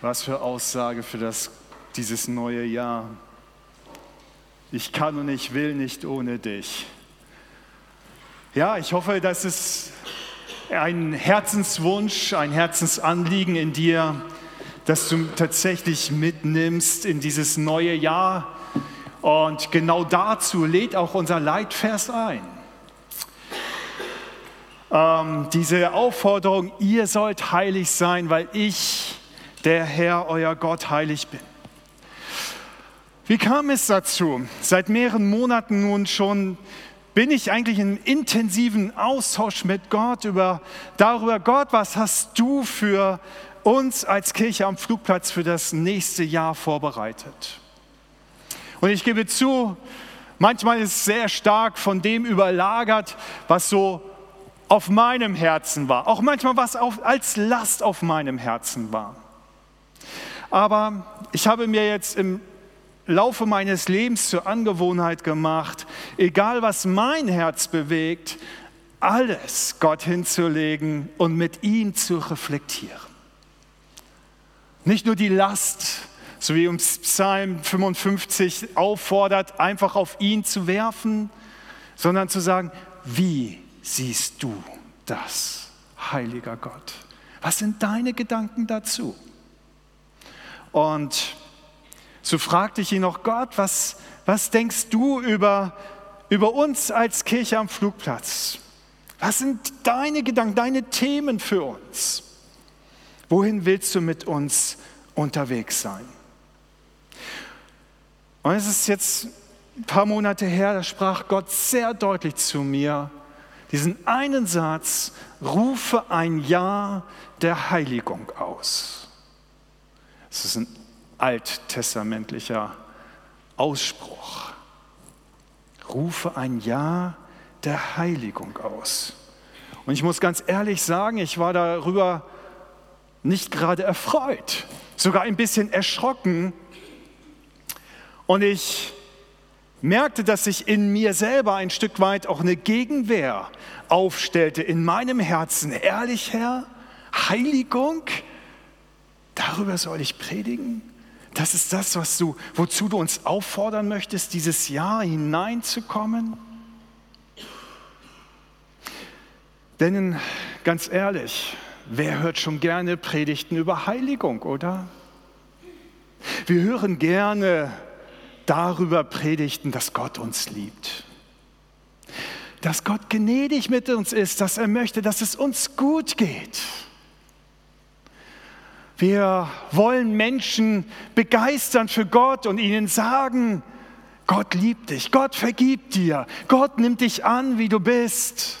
Was für Aussage für das, dieses neue Jahr. Ich kann und ich will nicht ohne dich. Ja, ich hoffe, dass es ein Herzenswunsch, ein Herzensanliegen in dir, dass du tatsächlich mitnimmst in dieses neue Jahr. Und genau dazu lädt auch unser Leitvers ein. Ähm, diese Aufforderung, ihr sollt heilig sein, weil ich der Herr, euer Gott, heilig bin. Wie kam es dazu? Seit mehreren Monaten nun schon bin ich eigentlich in intensiven Austausch mit Gott über darüber, Gott, was hast du für uns als Kirche am Flugplatz für das nächste Jahr vorbereitet? Und ich gebe zu, manchmal ist es sehr stark von dem überlagert, was so auf meinem Herzen war. Auch manchmal was auf, als Last auf meinem Herzen war. Aber ich habe mir jetzt im Laufe meines Lebens zur Angewohnheit gemacht, egal was mein Herz bewegt, alles Gott hinzulegen und mit ihm zu reflektieren. Nicht nur die Last, so wie uns Psalm 55 auffordert, einfach auf ihn zu werfen, sondern zu sagen, wie siehst du das, heiliger Gott? Was sind deine Gedanken dazu? Und so fragte ich ihn noch, Gott, was, was denkst du über, über uns als Kirche am Flugplatz? Was sind deine Gedanken, deine Themen für uns? Wohin willst du mit uns unterwegs sein? Und es ist jetzt ein paar Monate her, da sprach Gott sehr deutlich zu mir, diesen einen Satz, rufe ein Ja der Heiligung aus. Es ist ein alttestamentlicher Ausspruch. Rufe ein Ja der Heiligung aus. Und ich muss ganz ehrlich sagen, ich war darüber nicht gerade erfreut, sogar ein bisschen erschrocken. Und ich merkte, dass sich in mir selber ein Stück weit auch eine Gegenwehr aufstellte in meinem Herzen. Ehrlich, Herr, Heiligung? Darüber soll ich predigen? Das ist das, was du, wozu du uns auffordern möchtest, dieses Jahr hineinzukommen? Denn ganz ehrlich, wer hört schon gerne Predigten über Heiligung, oder? Wir hören gerne darüber Predigten, dass Gott uns liebt. Dass Gott gnädig mit uns ist, dass er möchte, dass es uns gut geht. Wir wollen Menschen begeistern für Gott und ihnen sagen, Gott liebt dich, Gott vergibt dir, Gott nimmt dich an, wie du bist.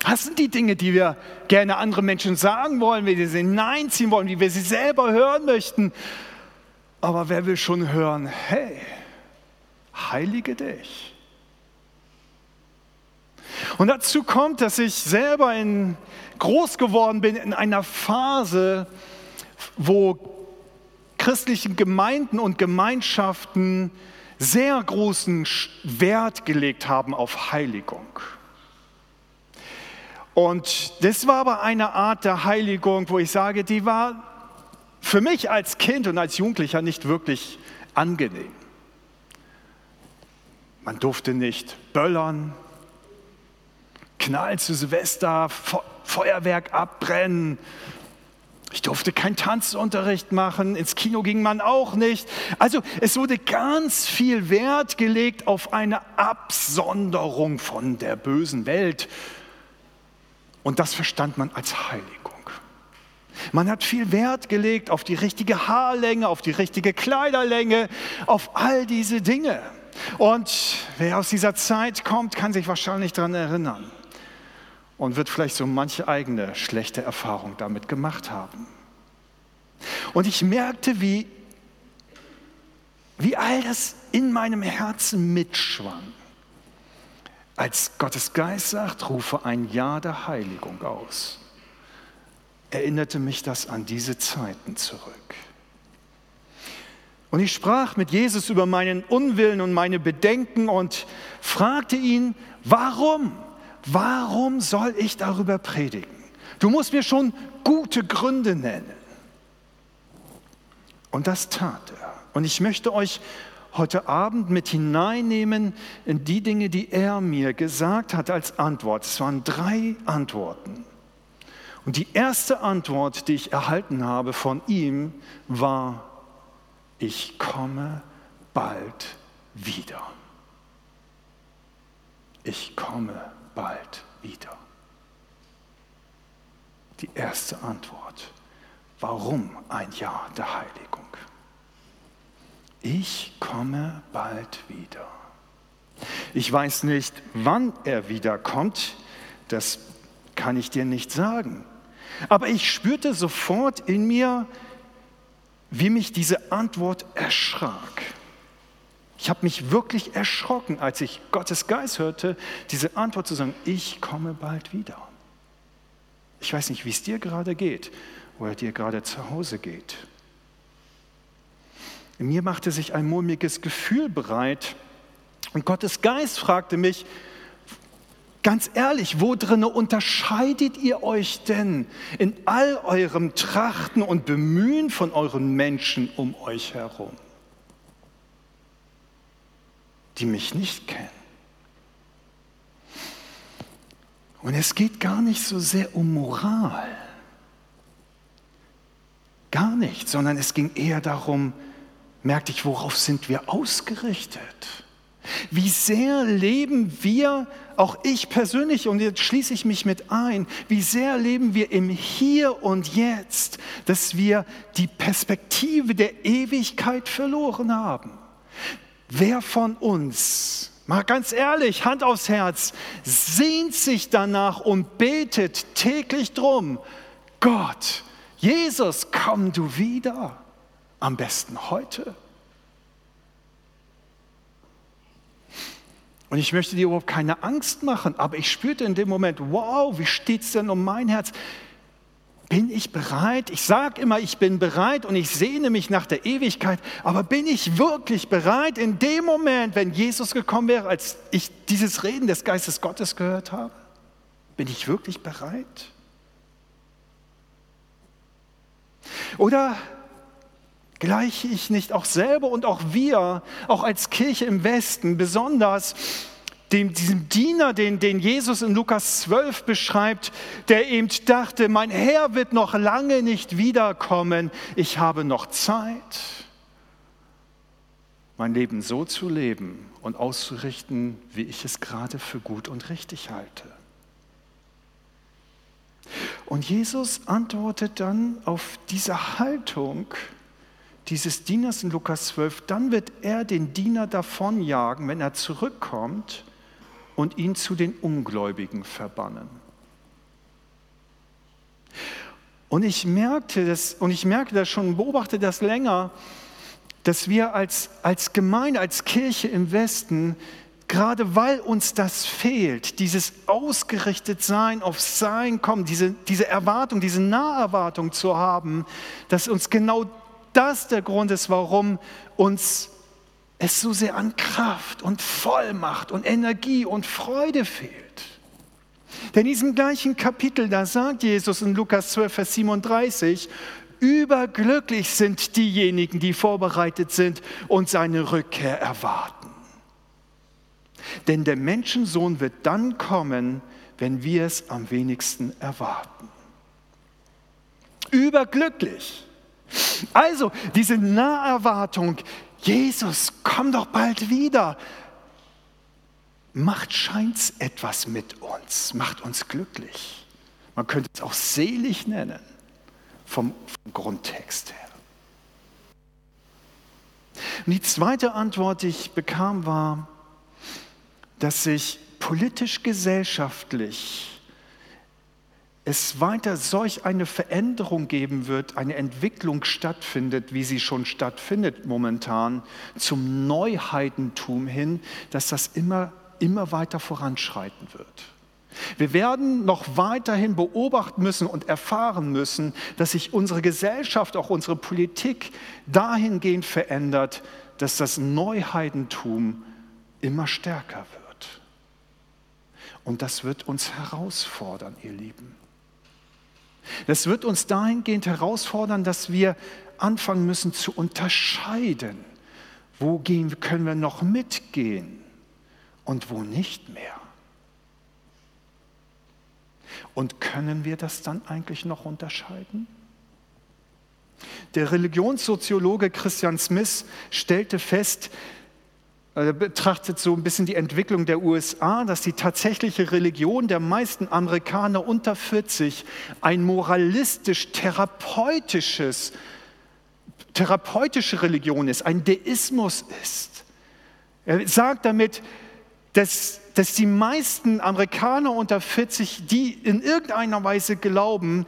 Das sind die Dinge, die wir gerne anderen Menschen sagen wollen, wie wir sie hineinziehen wollen, wie wir sie selber hören möchten. Aber wer will schon hören, hey, heilige dich. Und dazu kommt, dass ich selber in, groß geworden bin in einer Phase, wo christlichen Gemeinden und Gemeinschaften sehr großen Wert gelegt haben auf Heiligung. Und das war aber eine Art der Heiligung, wo ich sage, die war für mich als Kind und als Jugendlicher nicht wirklich angenehm. Man durfte nicht böllern, Knall zu Silvester, Feuerwerk abbrennen, ich durfte keinen Tanzunterricht machen, ins Kino ging man auch nicht. Also es wurde ganz viel Wert gelegt auf eine Absonderung von der bösen Welt. Und das verstand man als Heiligung. Man hat viel Wert gelegt auf die richtige Haarlänge, auf die richtige Kleiderlänge, auf all diese Dinge. Und wer aus dieser Zeit kommt, kann sich wahrscheinlich daran erinnern und wird vielleicht so manche eigene schlechte Erfahrung damit gemacht haben. Und ich merkte, wie, wie all das in meinem Herzen mitschwang. Als Gottes Geist sagt, rufe ein Ja der Heiligung aus, erinnerte mich das an diese Zeiten zurück. Und ich sprach mit Jesus über meinen Unwillen und meine Bedenken und fragte ihn, warum? Warum soll ich darüber predigen? Du musst mir schon gute Gründe nennen. Und das tat er. Und ich möchte euch heute Abend mit hineinnehmen in die Dinge, die er mir gesagt hat als Antwort. Es waren drei Antworten. Und die erste Antwort, die ich erhalten habe von ihm, war, ich komme bald wieder. Ich komme bald wieder. Die erste Antwort. Warum ein Jahr der Heiligung? Ich komme bald wieder. Ich weiß nicht, wann er wiederkommt, das kann ich dir nicht sagen. Aber ich spürte sofort in mir, wie mich diese Antwort erschrak. Ich habe mich wirklich erschrocken, als ich Gottes Geist hörte, diese Antwort zu sagen, ich komme bald wieder. Ich weiß nicht, wie es dir gerade geht oder dir gerade zu Hause geht. In mir machte sich ein mulmiges Gefühl bereit und Gottes Geist fragte mich, ganz ehrlich, wo drinne unterscheidet ihr euch denn in all eurem Trachten und Bemühen von euren Menschen um euch herum, die mich nicht kennen? Und es geht gar nicht so sehr um Moral, gar nicht, sondern es ging eher darum, merkte ich, worauf sind wir ausgerichtet? Wie sehr leben wir, auch ich persönlich, und jetzt schließe ich mich mit ein, wie sehr leben wir im Hier und Jetzt, dass wir die Perspektive der Ewigkeit verloren haben. Wer von uns, mal ganz ehrlich, Hand aufs Herz, sehnt sich danach und betet täglich drum, Gott, Jesus, komm du wieder. Am besten heute. Und ich möchte dir überhaupt keine Angst machen, aber ich spürte in dem Moment, wow, wie steht es denn um mein Herz? Bin ich bereit? Ich sage immer, ich bin bereit und ich sehne mich nach der Ewigkeit, aber bin ich wirklich bereit in dem Moment, wenn Jesus gekommen wäre, als ich dieses Reden des Geistes Gottes gehört habe? Bin ich wirklich bereit? Oder Gleiche ich nicht auch selber und auch wir, auch als Kirche im Westen, besonders dem, diesem Diener, den, den Jesus in Lukas 12 beschreibt, der eben dachte, mein Herr wird noch lange nicht wiederkommen, ich habe noch Zeit, mein Leben so zu leben und auszurichten, wie ich es gerade für gut und richtig halte. Und Jesus antwortet dann auf diese Haltung, dieses Dieners in Lukas 12, dann wird er den Diener davonjagen, wenn er zurückkommt und ihn zu den Ungläubigen verbannen. Und ich merkte das, und ich merke das schon, beobachte das länger, dass wir als, als Gemeinde, als Kirche im Westen, gerade weil uns das fehlt, dieses ausgerichtet sein auf Sein kommen, diese, diese Erwartung, diese Naherwartung zu haben, dass uns genau das der Grund ist, warum uns es so sehr an Kraft und Vollmacht und Energie und Freude fehlt. Denn in diesem gleichen Kapitel, da sagt Jesus in Lukas 12, Vers 37, überglücklich sind diejenigen, die vorbereitet sind und seine Rückkehr erwarten. Denn der Menschensohn wird dann kommen, wenn wir es am wenigsten erwarten. Überglücklich. Also diese Naherwartung, Jesus, komm doch bald wieder, macht scheint etwas mit uns, macht uns glücklich. Man könnte es auch selig nennen, vom, vom Grundtext her. Und die zweite Antwort, die ich bekam, war, dass sich politisch-gesellschaftlich es weiter solch eine Veränderung geben wird, eine Entwicklung stattfindet, wie sie schon stattfindet momentan, zum Neuheidentum hin, dass das immer, immer weiter voranschreiten wird. Wir werden noch weiterhin beobachten müssen und erfahren müssen, dass sich unsere Gesellschaft, auch unsere Politik dahingehend verändert, dass das Neuheidentum immer stärker wird. Und das wird uns herausfordern, ihr Lieben. Das wird uns dahingehend herausfordern, dass wir anfangen müssen zu unterscheiden, wo gehen, können wir noch mitgehen und wo nicht mehr. Und können wir das dann eigentlich noch unterscheiden? Der Religionssoziologe Christian Smith stellte fest, betrachtet so ein bisschen die Entwicklung der USA, dass die tatsächliche Religion der meisten Amerikaner unter 40 ein moralistisch-therapeutisches, therapeutische Religion ist, ein Deismus ist. Er sagt damit, dass, dass die meisten Amerikaner unter 40, die in irgendeiner Weise glauben,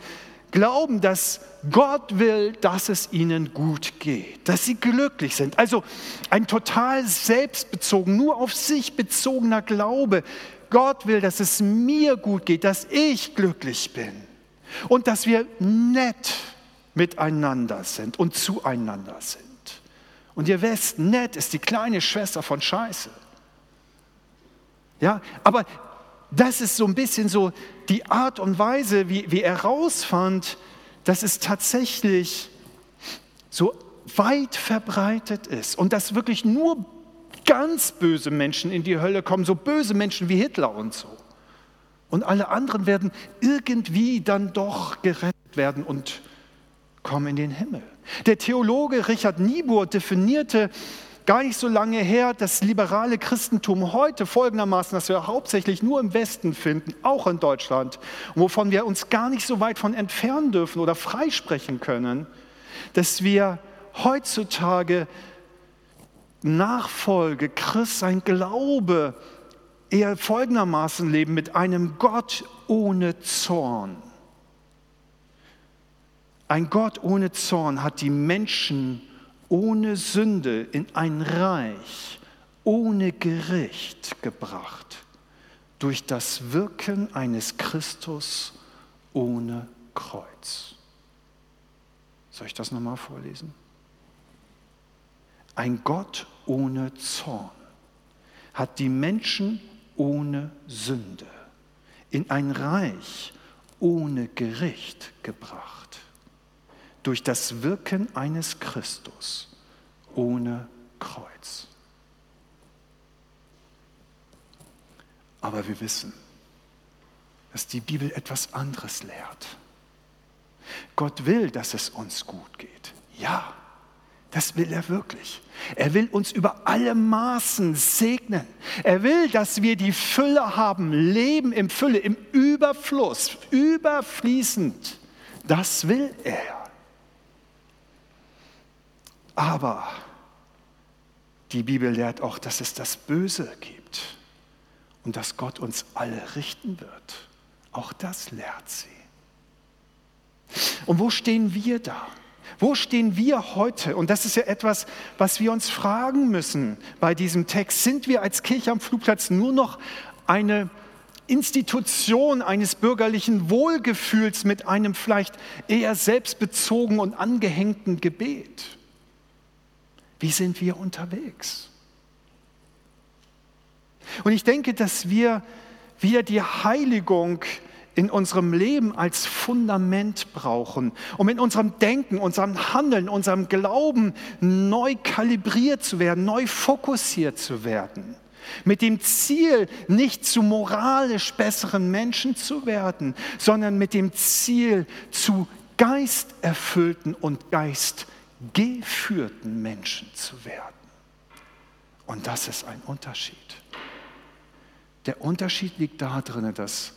glauben, dass Gott will, dass es ihnen gut geht, dass sie glücklich sind. Also ein total selbstbezogen, nur auf sich bezogener Glaube. Gott will, dass es mir gut geht, dass ich glücklich bin und dass wir nett miteinander sind und zueinander sind. Und ihr wisst, nett ist die kleine Schwester von Scheiße. Ja, aber das ist so ein bisschen so die Art und Weise, wie, wie er rausfand, dass es tatsächlich so weit verbreitet ist und dass wirklich nur ganz böse Menschen in die Hölle kommen, so böse Menschen wie Hitler und so. Und alle anderen werden irgendwie dann doch gerettet werden und kommen in den Himmel. Der Theologe Richard Niebuhr definierte gar nicht so lange her das liberale Christentum heute folgendermaßen, dass wir hauptsächlich nur im Westen finden, auch in Deutschland, wovon wir uns gar nicht so weit von entfernen dürfen oder freisprechen können, dass wir heutzutage Nachfolge, Christ, sein Glaube eher folgendermaßen leben mit einem Gott ohne Zorn. Ein Gott ohne Zorn hat die Menschen ohne Sünde in ein Reich ohne Gericht gebracht durch das Wirken eines Christus ohne Kreuz. Soll ich das nochmal vorlesen? Ein Gott ohne Zorn hat die Menschen ohne Sünde in ein Reich ohne Gericht gebracht durch das Wirken eines Christus ohne Kreuz. Aber wir wissen, dass die Bibel etwas anderes lehrt. Gott will, dass es uns gut geht. Ja, das will er wirklich. Er will uns über alle Maßen segnen. Er will, dass wir die Fülle haben, Leben im Fülle, im Überfluss, überfließend. Das will er. Aber die Bibel lehrt auch, dass es das Böse gibt und dass Gott uns alle richten wird. Auch das lehrt sie. Und wo stehen wir da? Wo stehen wir heute? Und das ist ja etwas, was wir uns fragen müssen bei diesem Text. Sind wir als Kirche am Flugplatz nur noch eine Institution eines bürgerlichen Wohlgefühls mit einem vielleicht eher selbstbezogenen und angehängten Gebet? Wie sind wir unterwegs? Und ich denke, dass wir wieder die Heiligung in unserem Leben als Fundament brauchen, um in unserem Denken, unserem Handeln, unserem Glauben neu kalibriert zu werden, neu fokussiert zu werden. Mit dem Ziel, nicht zu moralisch besseren Menschen zu werden, sondern mit dem Ziel, zu geisterfüllten und geist geführten Menschen zu werden. Und das ist ein Unterschied. Der Unterschied liegt darin, dass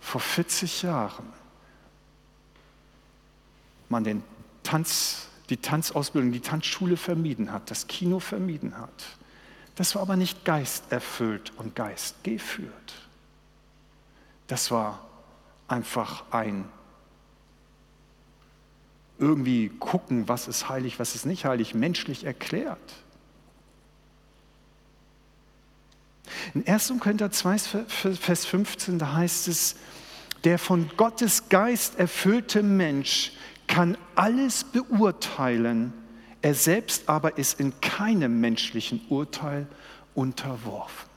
vor 40 Jahren man den Tanz, die Tanzausbildung, die Tanzschule vermieden hat, das Kino vermieden hat. Das war aber nicht geisterfüllt und geistgeführt. Das war einfach ein irgendwie gucken, was ist heilig, was ist nicht heilig, menschlich erklärt. In 1. Korinther 2, Vers 15, da heißt es, der von Gottes Geist erfüllte Mensch kann alles beurteilen, er selbst aber ist in keinem menschlichen Urteil unterworfen.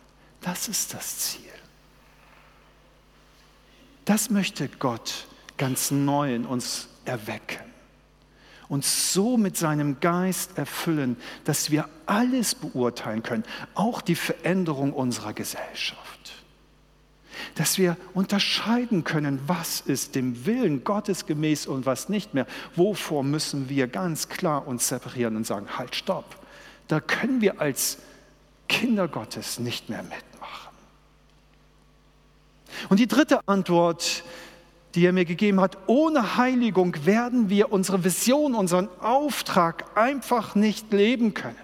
Das ist das Ziel. Das möchte Gott ganz neu in uns erwecken uns so mit seinem Geist erfüllen, dass wir alles beurteilen können, auch die Veränderung unserer Gesellschaft. Dass wir unterscheiden können, was ist dem Willen Gottes gemäß und was nicht mehr. Wovor müssen wir ganz klar uns separieren und sagen, halt, stopp. Da können wir als Kinder Gottes nicht mehr mitmachen. Und die dritte Antwort, die er mir gegeben hat, ohne Heiligung werden wir unsere Vision, unseren Auftrag einfach nicht leben können.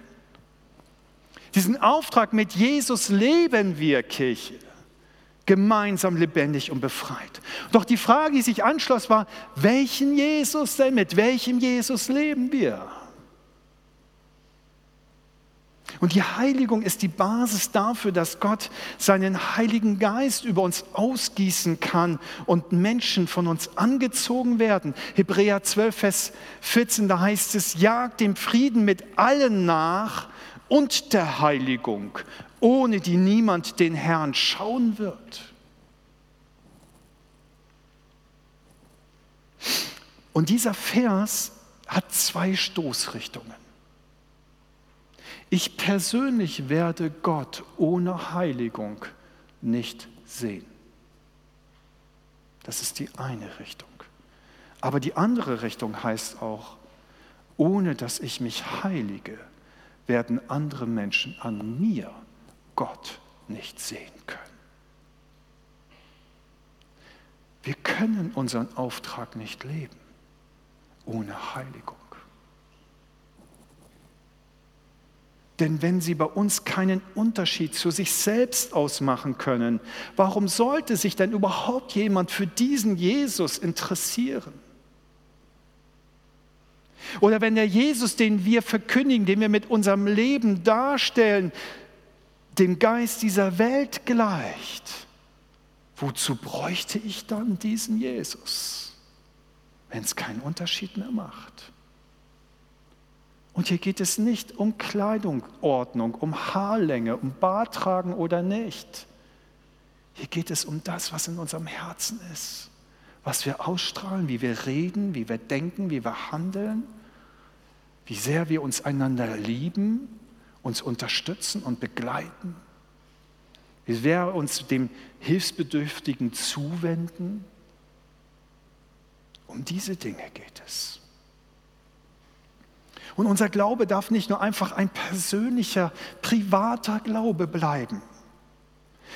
Diesen Auftrag mit Jesus leben wir, Kirche, gemeinsam lebendig und befreit. Doch die Frage, die sich anschloss, war, welchen Jesus denn, mit welchem Jesus leben wir? Und die Heiligung ist die Basis dafür, dass Gott seinen Heiligen Geist über uns ausgießen kann und Menschen von uns angezogen werden. Hebräer 12, Vers 14, da heißt es, jagt dem Frieden mit allen nach und der Heiligung, ohne die niemand den Herrn schauen wird. Und dieser Vers hat zwei Stoßrichtungen. Ich persönlich werde Gott ohne Heiligung nicht sehen. Das ist die eine Richtung. Aber die andere Richtung heißt auch, ohne dass ich mich heilige, werden andere Menschen an mir Gott nicht sehen können. Wir können unseren Auftrag nicht leben ohne Heiligung. Denn wenn sie bei uns keinen Unterschied zu sich selbst ausmachen können, warum sollte sich denn überhaupt jemand für diesen Jesus interessieren? Oder wenn der Jesus, den wir verkündigen, den wir mit unserem Leben darstellen, dem Geist dieser Welt gleicht, wozu bräuchte ich dann diesen Jesus, wenn es keinen Unterschied mehr macht? Und hier geht es nicht um Kleidungsordnung, um Haarlänge, um Bartragen oder nicht. Hier geht es um das, was in unserem Herzen ist, was wir ausstrahlen, wie wir reden, wie wir denken, wie wir handeln, wie sehr wir uns einander lieben, uns unterstützen und begleiten, wie sehr wir uns dem Hilfsbedürftigen zuwenden. Um diese Dinge geht es. Und unser Glaube darf nicht nur einfach ein persönlicher, privater Glaube bleiben,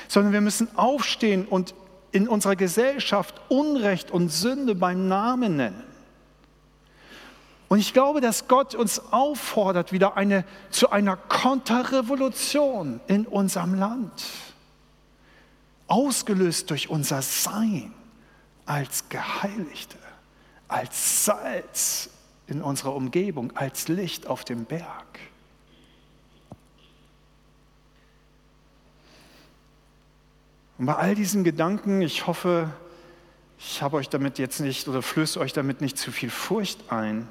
sondern wir müssen aufstehen und in unserer Gesellschaft Unrecht und Sünde beim Namen nennen. Und ich glaube, dass Gott uns auffordert, wieder eine, zu einer Konterrevolution in unserem Land, ausgelöst durch unser Sein als Geheiligte, als Salz in unserer Umgebung, als Licht auf dem Berg. Und bei all diesen Gedanken, ich hoffe, ich habe euch damit jetzt nicht oder flöße euch damit nicht zu viel Furcht ein.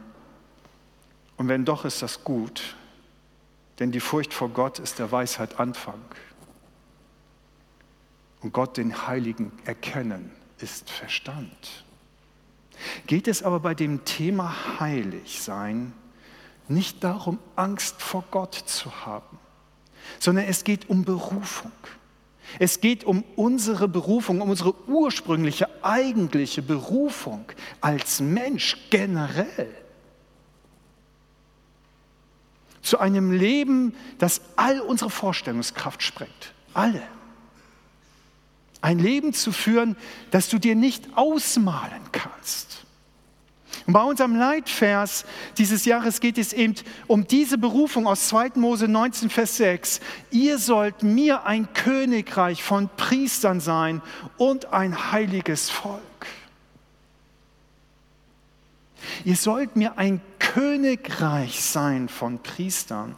Und wenn doch, ist das gut, denn die Furcht vor Gott ist der Weisheit Anfang. Und Gott, den Heiligen, erkennen, ist Verstand. Geht es aber bei dem Thema Heiligsein nicht darum, Angst vor Gott zu haben, sondern es geht um Berufung. Es geht um unsere Berufung, um unsere ursprüngliche, eigentliche Berufung als Mensch generell. Zu einem Leben, das all unsere Vorstellungskraft sprengt. Alle. Ein Leben zu führen, das du dir nicht ausmalen kannst. Und bei unserem Leitvers dieses Jahres geht es eben um diese Berufung aus 2. Mose 19, Vers 6. Ihr sollt mir ein Königreich von Priestern sein und ein heiliges Volk. Ihr sollt mir ein Königreich sein von Priestern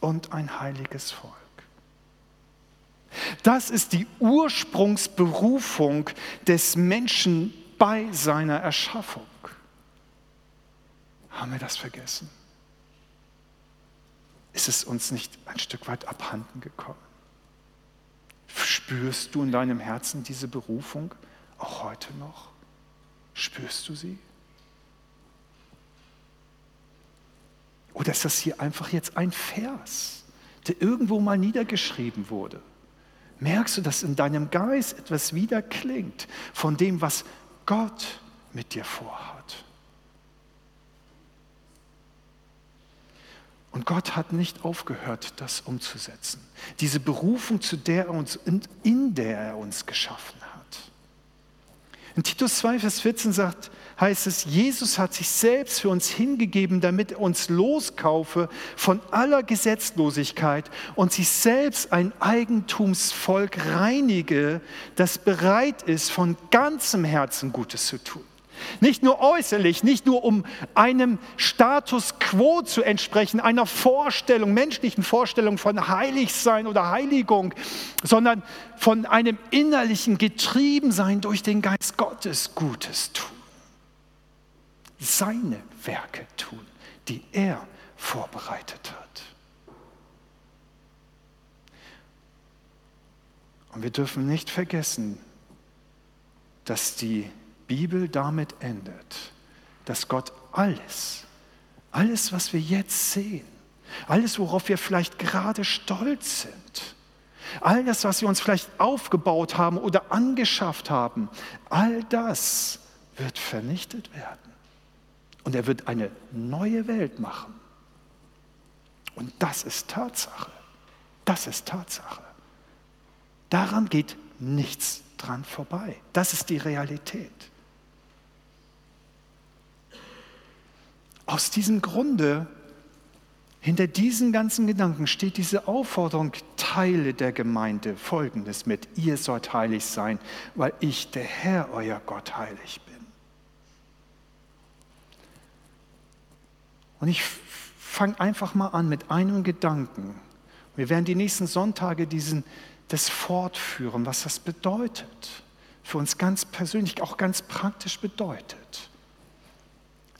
und ein heiliges Volk. Das ist die Ursprungsberufung des Menschen bei seiner Erschaffung. Haben wir das vergessen? Ist es uns nicht ein Stück weit abhanden gekommen? Spürst du in deinem Herzen diese Berufung auch heute noch? Spürst du sie? Oder ist das hier einfach jetzt ein Vers, der irgendwo mal niedergeschrieben wurde? Merkst du, dass in deinem Geist etwas wieder klingt von dem, was Gott mit dir vorhat? Und Gott hat nicht aufgehört, das umzusetzen. Diese Berufung, zu der er uns, in der er uns geschaffen hat. In Titus 2, Vers 14 sagt, heißt es, Jesus hat sich selbst für uns hingegeben, damit er uns loskaufe von aller Gesetzlosigkeit und sich selbst ein Eigentumsvolk reinige, das bereit ist, von ganzem Herzen Gutes zu tun. Nicht nur äußerlich, nicht nur um einem Status quo zu entsprechen, einer Vorstellung, menschlichen Vorstellung von Heiligsein oder Heiligung, sondern von einem innerlichen Getriebensein durch den Geist Gottes Gutes tun. Seine Werke tun, die er vorbereitet hat. Und wir dürfen nicht vergessen, dass die Bibel damit endet, dass Gott alles, alles, was wir jetzt sehen, alles, worauf wir vielleicht gerade stolz sind, all das, was wir uns vielleicht aufgebaut haben oder angeschafft haben, all das wird vernichtet werden. Und er wird eine neue Welt machen. Und das ist Tatsache. Das ist Tatsache. Daran geht nichts dran vorbei. Das ist die Realität. Aus diesem Grunde, hinter diesen ganzen Gedanken steht diese Aufforderung, Teile der Gemeinde folgendes mit, ihr sollt heilig sein, weil ich, der Herr, euer Gott, heilig bin. Und ich fange einfach mal an mit einem Gedanken. Wir werden die nächsten Sonntage diesen, das fortführen, was das bedeutet, für uns ganz persönlich, auch ganz praktisch bedeutet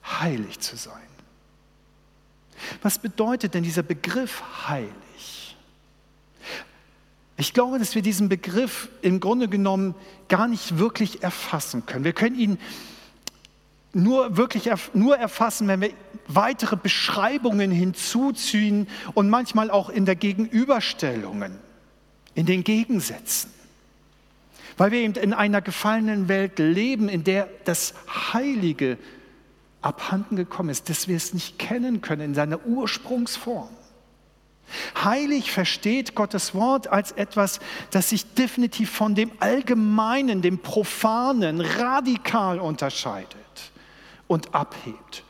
heilig zu sein. Was bedeutet denn dieser Begriff heilig? Ich glaube, dass wir diesen Begriff im Grunde genommen gar nicht wirklich erfassen können. Wir können ihn nur wirklich nur erfassen, wenn wir weitere Beschreibungen hinzuziehen und manchmal auch in der Gegenüberstellungen, in den Gegensätzen. Weil wir eben in einer gefallenen Welt leben, in der das Heilige abhanden gekommen ist, dass wir es nicht kennen können in seiner Ursprungsform. Heilig versteht Gottes Wort als etwas, das sich definitiv von dem Allgemeinen, dem Profanen radikal unterscheidet und abhebt.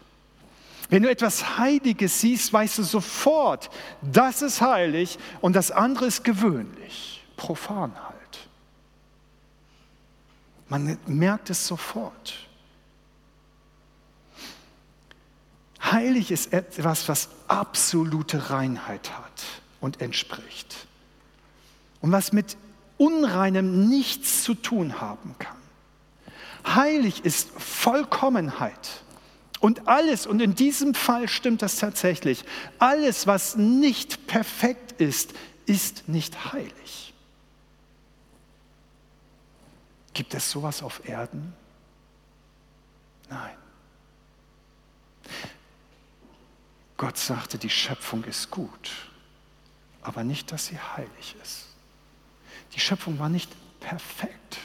Wenn du etwas Heiliges siehst, weißt du sofort, das ist heilig und das andere ist gewöhnlich, profan halt. Man merkt es sofort. Heilig ist etwas, was absolute Reinheit hat und entspricht. Und was mit Unreinem nichts zu tun haben kann. Heilig ist Vollkommenheit. Und alles, und in diesem Fall stimmt das tatsächlich, alles, was nicht perfekt ist, ist nicht heilig. Gibt es sowas auf Erden? Nein. Gott sagte, die Schöpfung ist gut, aber nicht, dass sie heilig ist. Die Schöpfung war nicht perfekt.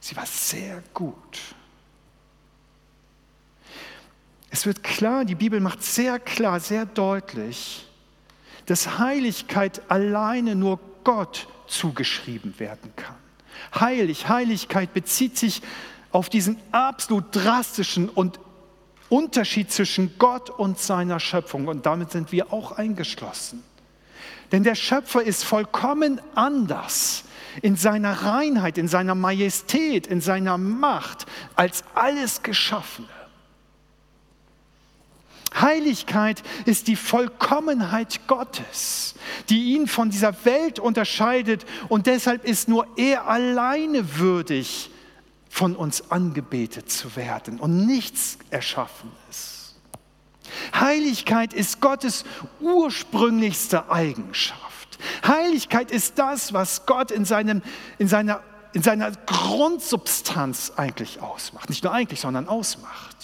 Sie war sehr gut. Es wird klar, die Bibel macht sehr klar, sehr deutlich, dass Heiligkeit alleine nur Gott zugeschrieben werden kann. Heilig, Heiligkeit bezieht sich auf diesen absolut drastischen und Unterschied zwischen Gott und seiner Schöpfung. Und damit sind wir auch eingeschlossen. Denn der Schöpfer ist vollkommen anders in seiner Reinheit, in seiner Majestät, in seiner Macht als alles Geschaffene. Heiligkeit ist die Vollkommenheit Gottes, die ihn von dieser Welt unterscheidet und deshalb ist nur er alleine würdig, von uns angebetet zu werden und nichts Erschaffenes. Heiligkeit ist Gottes ursprünglichste Eigenschaft. Heiligkeit ist das, was Gott in, seinem, in, seiner, in seiner Grundsubstanz eigentlich ausmacht. Nicht nur eigentlich, sondern ausmacht.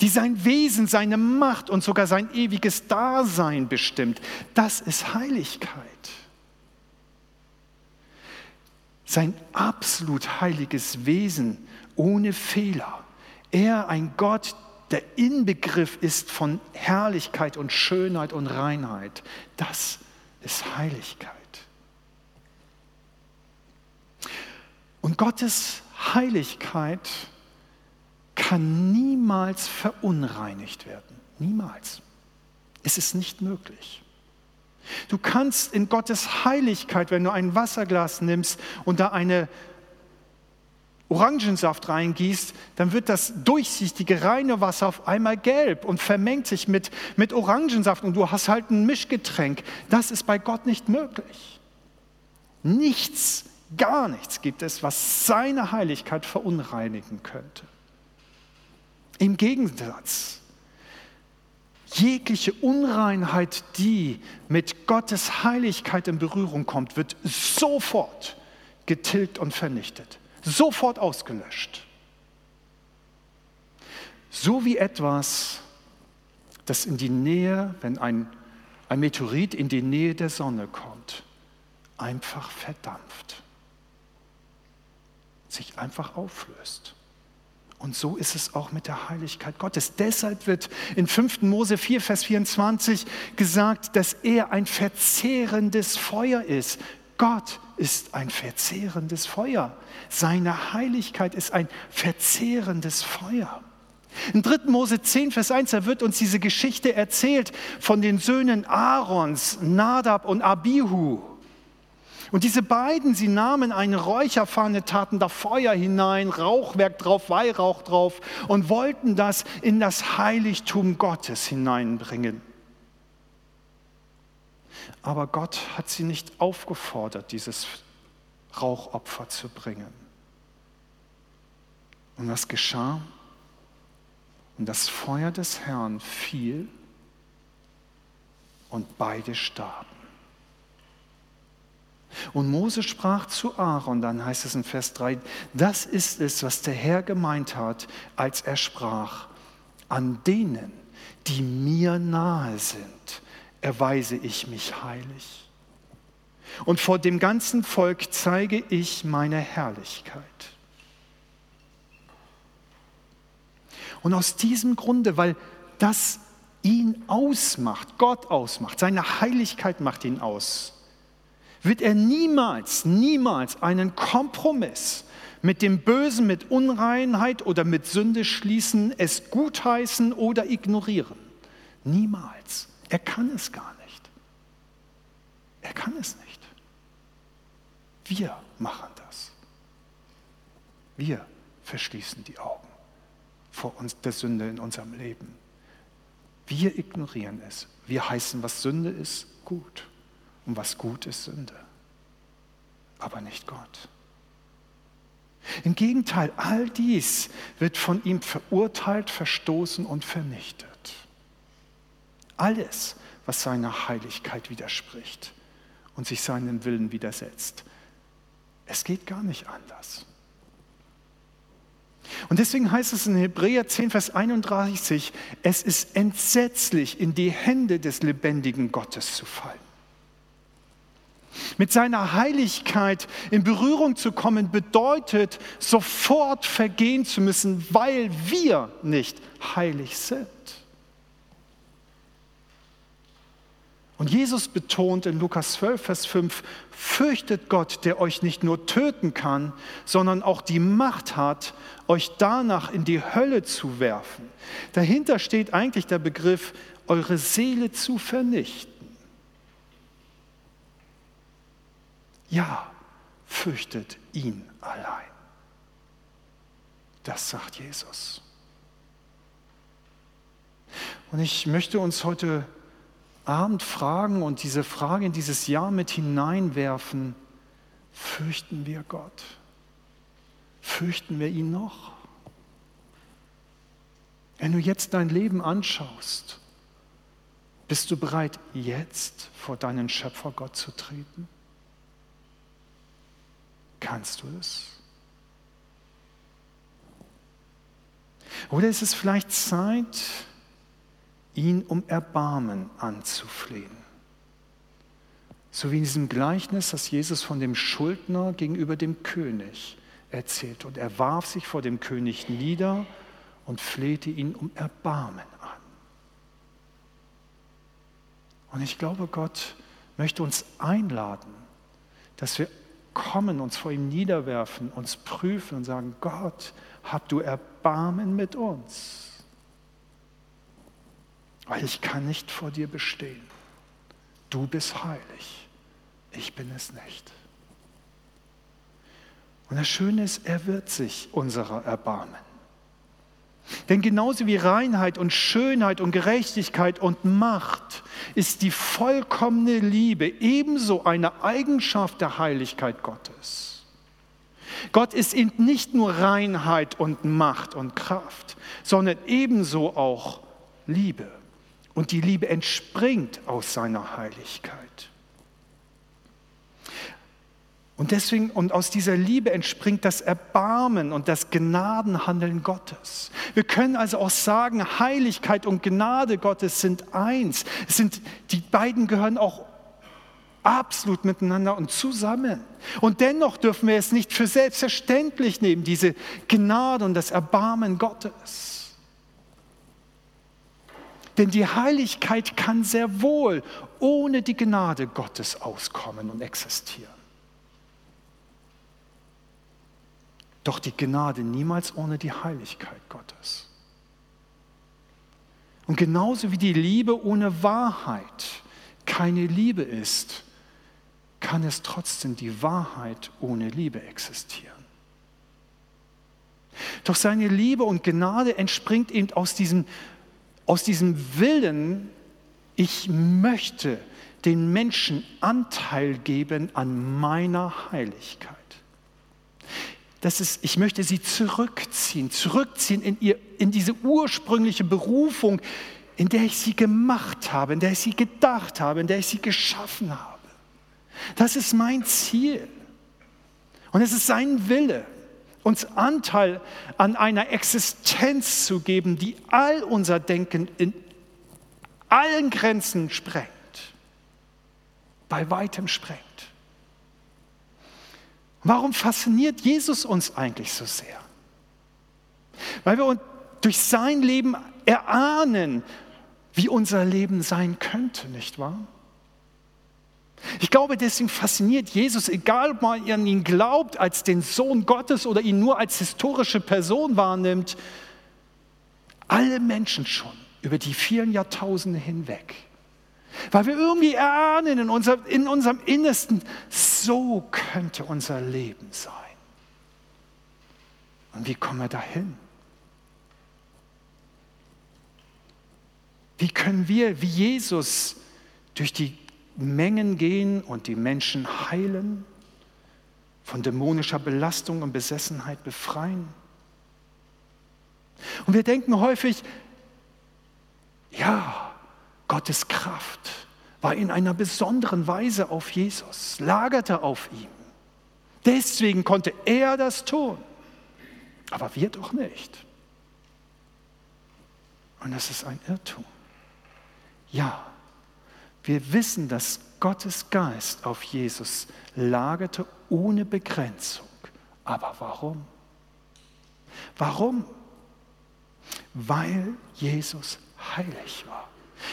die sein Wesen, seine Macht und sogar sein ewiges Dasein bestimmt. Das ist Heiligkeit. Sein absolut heiliges Wesen ohne Fehler. Er, ein Gott, der Inbegriff ist von Herrlichkeit und Schönheit und Reinheit. Das ist Heiligkeit. Und Gottes Heiligkeit kann niemals verunreinigt werden. Niemals. Es ist nicht möglich. Du kannst in Gottes Heiligkeit, wenn du ein Wasserglas nimmst und da eine Orangensaft reingießt, dann wird das durchsichtige, reine Wasser auf einmal gelb und vermengt sich mit, mit Orangensaft und du hast halt ein Mischgetränk. Das ist bei Gott nicht möglich. Nichts, gar nichts gibt es, was seine Heiligkeit verunreinigen könnte. Im Gegensatz, jegliche Unreinheit, die mit Gottes Heiligkeit in Berührung kommt, wird sofort getilgt und vernichtet, sofort ausgelöscht. So wie etwas, das in die Nähe, wenn ein, ein Meteorit in die Nähe der Sonne kommt, einfach verdampft, sich einfach auflöst. Und so ist es auch mit der Heiligkeit Gottes. Deshalb wird in 5. Mose 4, Vers 24 gesagt, dass er ein verzehrendes Feuer ist. Gott ist ein verzehrendes Feuer. Seine Heiligkeit ist ein verzehrendes Feuer. In 3. Mose 10, Vers 1, da wird uns diese Geschichte erzählt von den Söhnen Aarons, Nadab und Abihu. Und diese beiden, sie nahmen eine Räucherpfanne, taten da Feuer hinein, Rauchwerk drauf, Weihrauch drauf und wollten das in das Heiligtum Gottes hineinbringen. Aber Gott hat sie nicht aufgefordert, dieses Rauchopfer zu bringen. Und was geschah? Und das Feuer des Herrn fiel und beide starben. Und Mose sprach zu Aaron, dann heißt es in Vers 3, das ist es, was der Herr gemeint hat, als er sprach, an denen, die mir nahe sind, erweise ich mich heilig. Und vor dem ganzen Volk zeige ich meine Herrlichkeit. Und aus diesem Grunde, weil das ihn ausmacht, Gott ausmacht, seine Heiligkeit macht ihn aus, wird er niemals, niemals einen Kompromiss mit dem Bösen, mit Unreinheit oder mit Sünde schließen, es gutheißen oder ignorieren. Niemals. Er kann es gar nicht. Er kann es nicht. Wir machen das. Wir verschließen die Augen vor uns der Sünde in unserem Leben. Wir ignorieren es. Wir heißen, was Sünde ist, gut. Und was gut ist, Sünde. Aber nicht Gott. Im Gegenteil, all dies wird von ihm verurteilt, verstoßen und vernichtet. Alles, was seiner Heiligkeit widerspricht und sich seinem Willen widersetzt. Es geht gar nicht anders. Und deswegen heißt es in Hebräer 10, Vers 31, es ist entsetzlich, in die Hände des lebendigen Gottes zu fallen. Mit seiner Heiligkeit in Berührung zu kommen, bedeutet sofort vergehen zu müssen, weil wir nicht heilig sind. Und Jesus betont in Lukas 12, Vers 5, fürchtet Gott, der euch nicht nur töten kann, sondern auch die Macht hat, euch danach in die Hölle zu werfen. Dahinter steht eigentlich der Begriff, eure Seele zu vernichten. Ja, fürchtet ihn allein. Das sagt Jesus. Und ich möchte uns heute Abend fragen und diese Frage in dieses Jahr mit hineinwerfen, fürchten wir Gott? Fürchten wir ihn noch? Wenn du jetzt dein Leben anschaust, bist du bereit, jetzt vor deinen Schöpfer Gott zu treten? Kannst du es? Oder ist es vielleicht Zeit, ihn um Erbarmen anzuflehen? So wie in diesem Gleichnis, das Jesus von dem Schuldner gegenüber dem König erzählt. Und er warf sich vor dem König nieder und flehte ihn um Erbarmen an. Und ich glaube, Gott möchte uns einladen, dass wir kommen, uns vor ihm niederwerfen, uns prüfen und sagen, Gott, hab du Erbarmen mit uns, weil ich kann nicht vor dir bestehen. Du bist heilig, ich bin es nicht. Und das Schöne ist, er wird sich unserer erbarmen. Denn genauso wie Reinheit und Schönheit und Gerechtigkeit und Macht ist die vollkommene Liebe ebenso eine Eigenschaft der Heiligkeit Gottes. Gott ist eben nicht nur Reinheit und Macht und Kraft, sondern ebenso auch Liebe. Und die Liebe entspringt aus seiner Heiligkeit. Und deswegen, und aus dieser Liebe entspringt das Erbarmen und das Gnadenhandeln Gottes. Wir können also auch sagen, Heiligkeit und Gnade Gottes sind eins. Es sind, die beiden gehören auch absolut miteinander und zusammen. Und dennoch dürfen wir es nicht für selbstverständlich nehmen, diese Gnade und das Erbarmen Gottes. Denn die Heiligkeit kann sehr wohl ohne die Gnade Gottes auskommen und existieren. Doch die Gnade niemals ohne die Heiligkeit Gottes. Und genauso wie die Liebe ohne Wahrheit keine Liebe ist, kann es trotzdem die Wahrheit ohne Liebe existieren. Doch seine Liebe und Gnade entspringt eben aus diesem, aus diesem Willen, ich möchte den Menschen Anteil geben an meiner Heiligkeit. Das ist, ich möchte sie zurückziehen, zurückziehen in, ihr, in diese ursprüngliche Berufung, in der ich sie gemacht habe, in der ich sie gedacht habe, in der ich sie geschaffen habe. Das ist mein Ziel. Und es ist sein Wille, uns Anteil an einer Existenz zu geben, die all unser Denken in allen Grenzen sprengt, bei weitem sprengt. Warum fasziniert Jesus uns eigentlich so sehr? Weil wir durch sein Leben erahnen, wie unser Leben sein könnte, nicht wahr? Ich glaube, deswegen fasziniert Jesus, egal ob man an ihn glaubt als den Sohn Gottes oder ihn nur als historische Person wahrnimmt, alle Menschen schon über die vielen Jahrtausende hinweg. Weil wir irgendwie erahnen in, unser, in unserem Innersten, so könnte unser Leben sein. Und wie kommen wir dahin? Wie können wir, wie Jesus, durch die Mengen gehen und die Menschen heilen, von dämonischer Belastung und Besessenheit befreien? Und wir denken häufig, ja, Gottes Kraft war in einer besonderen Weise auf Jesus, lagerte auf ihm. Deswegen konnte er das tun, aber wir doch nicht. Und das ist ein Irrtum. Ja, wir wissen, dass Gottes Geist auf Jesus lagerte ohne Begrenzung. Aber warum? Warum? Weil Jesus heilig war.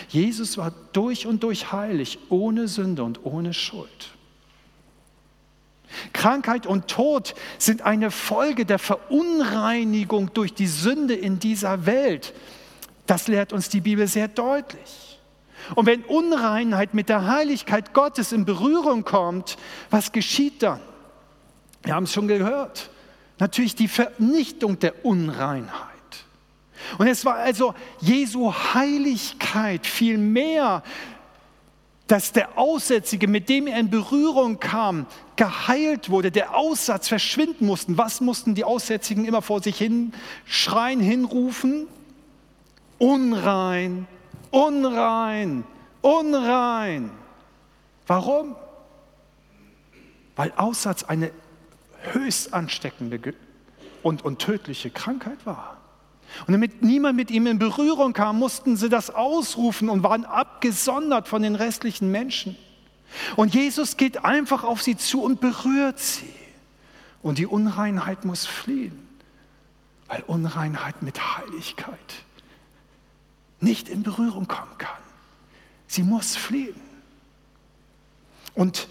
Jesus war durch und durch heilig, ohne Sünde und ohne Schuld. Krankheit und Tod sind eine Folge der Verunreinigung durch die Sünde in dieser Welt. Das lehrt uns die Bibel sehr deutlich. Und wenn Unreinheit mit der Heiligkeit Gottes in Berührung kommt, was geschieht dann? Wir haben es schon gehört. Natürlich die Vernichtung der Unreinheit. Und es war also Jesu Heiligkeit viel mehr, dass der Aussätzige, mit dem er in Berührung kam, geheilt wurde, der Aussatz verschwinden musste. Was mussten die Aussätzigen immer vor sich hin schreien, hinrufen? Unrein, unrein, unrein. Warum? Weil Aussatz eine höchst ansteckende und, und tödliche Krankheit war. Und damit niemand mit ihm in Berührung kam, mussten sie das ausrufen und waren abgesondert von den restlichen Menschen. Und Jesus geht einfach auf sie zu und berührt sie. Und die Unreinheit muss fliehen, weil Unreinheit mit Heiligkeit nicht in Berührung kommen kann. Sie muss fliehen. Und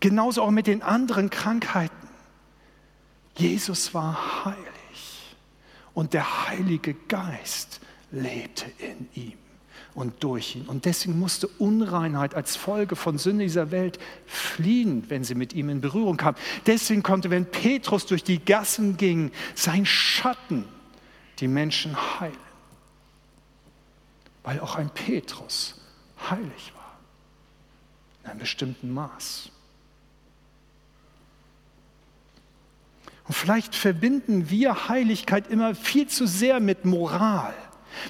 genauso auch mit den anderen Krankheiten. Jesus war heilig und der Heilige Geist lebte in ihm und durch ihn. Und deswegen musste Unreinheit als Folge von Sünde dieser Welt fliehen, wenn sie mit ihm in Berührung kam. Deswegen konnte, wenn Petrus durch die Gassen ging, sein Schatten die Menschen heilen. Weil auch ein Petrus heilig war, in einem bestimmten Maß. Und vielleicht verbinden wir Heiligkeit immer viel zu sehr mit Moral,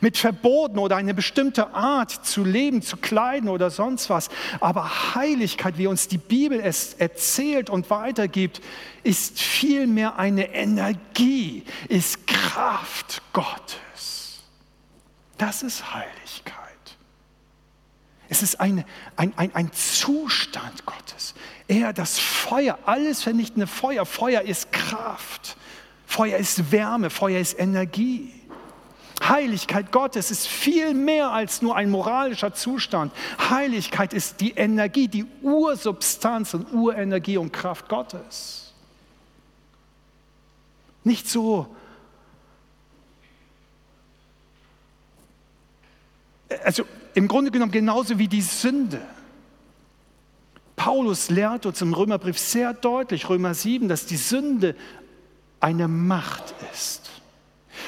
mit Verboten oder eine bestimmte Art zu leben, zu kleiden oder sonst was. Aber Heiligkeit, wie uns die Bibel es erzählt und weitergibt, ist vielmehr eine Energie, ist Kraft Gottes. Das ist Heiligkeit. Es ist eine, ein, ein, ein Zustand Gottes. Er, das Feuer, alles vernichtende Feuer. Feuer ist Kraft. Feuer ist Wärme. Feuer ist Energie. Heiligkeit Gottes ist viel mehr als nur ein moralischer Zustand. Heiligkeit ist die Energie, die Ursubstanz und Urenergie und Kraft Gottes. Nicht so, also im Grunde genommen genauso wie die Sünde. Paulus lehrt uns im Römerbrief sehr deutlich, Römer 7, dass die Sünde eine Macht ist.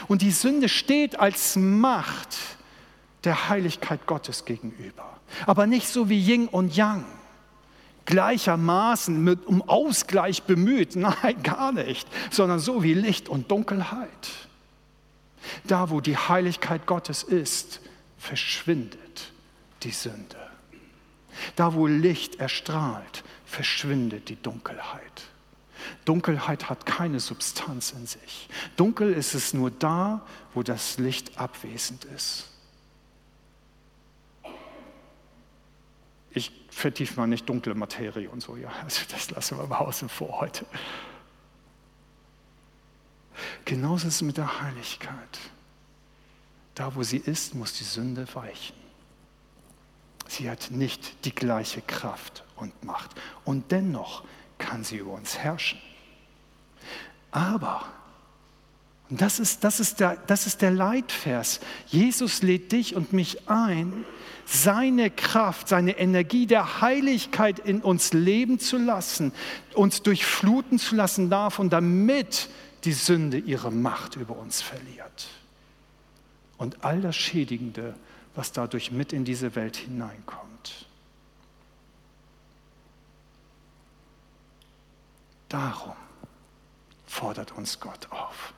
Und die Sünde steht als Macht der Heiligkeit Gottes gegenüber. Aber nicht so wie Yin und Yang, gleichermaßen mit, um Ausgleich bemüht. Nein, gar nicht, sondern so wie Licht und Dunkelheit. Da, wo die Heiligkeit Gottes ist, verschwindet die Sünde. Da, wo Licht erstrahlt, verschwindet die Dunkelheit. Dunkelheit hat keine Substanz in sich. Dunkel ist es nur da, wo das Licht abwesend ist. Ich vertiefe mal nicht dunkle Materie und so, ja, also das lassen wir mal außen vor heute. Genauso ist es mit der Heiligkeit. Da, wo sie ist, muss die Sünde weichen. Sie hat nicht die gleiche Kraft und Macht. Und dennoch kann sie über uns herrschen. Aber, und das ist, das ist, der, das ist der Leitvers, Jesus lädt dich und mich ein, seine Kraft, seine Energie der Heiligkeit in uns leben zu lassen, uns durchfluten zu lassen davon, damit die Sünde ihre Macht über uns verliert und all das Schädigende, was dadurch mit in diese Welt hineinkommt. Darum fordert uns Gott auf,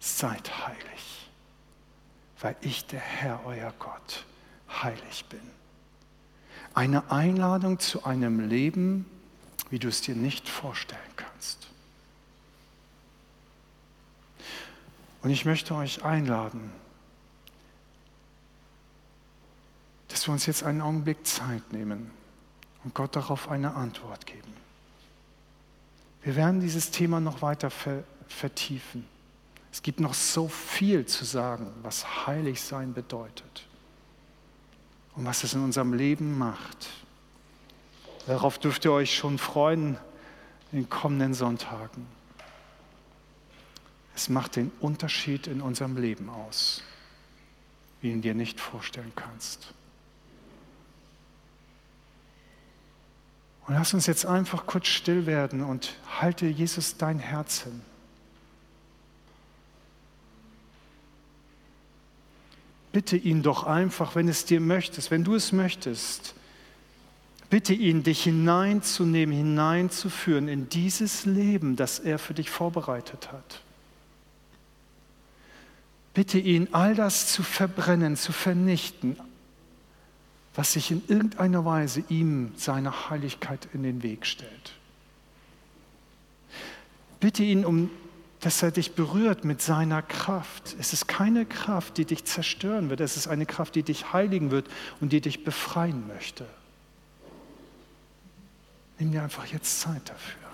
seid heilig, weil ich der Herr, euer Gott, heilig bin. Eine Einladung zu einem Leben, wie du es dir nicht vorstellen kannst. Und ich möchte euch einladen, dass wir uns jetzt einen Augenblick Zeit nehmen und Gott darauf eine Antwort geben. Wir werden dieses Thema noch weiter vertiefen. Es gibt noch so viel zu sagen, was heilig sein bedeutet und was es in unserem Leben macht. Darauf dürft ihr euch schon freuen in den kommenden Sonntagen. Es macht den Unterschied in unserem Leben aus, wie ihn dir nicht vorstellen kannst. Und lass uns jetzt einfach kurz still werden und halte Jesus dein Herz hin. Bitte ihn doch einfach, wenn es dir möchtest, wenn du es möchtest, bitte ihn, dich hineinzunehmen, hineinzuführen in dieses Leben, das er für dich vorbereitet hat. Bitte ihn, all das zu verbrennen, zu vernichten, was sich in irgendeiner Weise ihm seiner Heiligkeit in den Weg stellt. Bitte ihn um dass er dich berührt mit seiner Kraft. Es ist keine Kraft, die dich zerstören wird. Es ist eine Kraft, die dich heiligen wird und die dich befreien möchte. Nimm dir einfach jetzt Zeit dafür.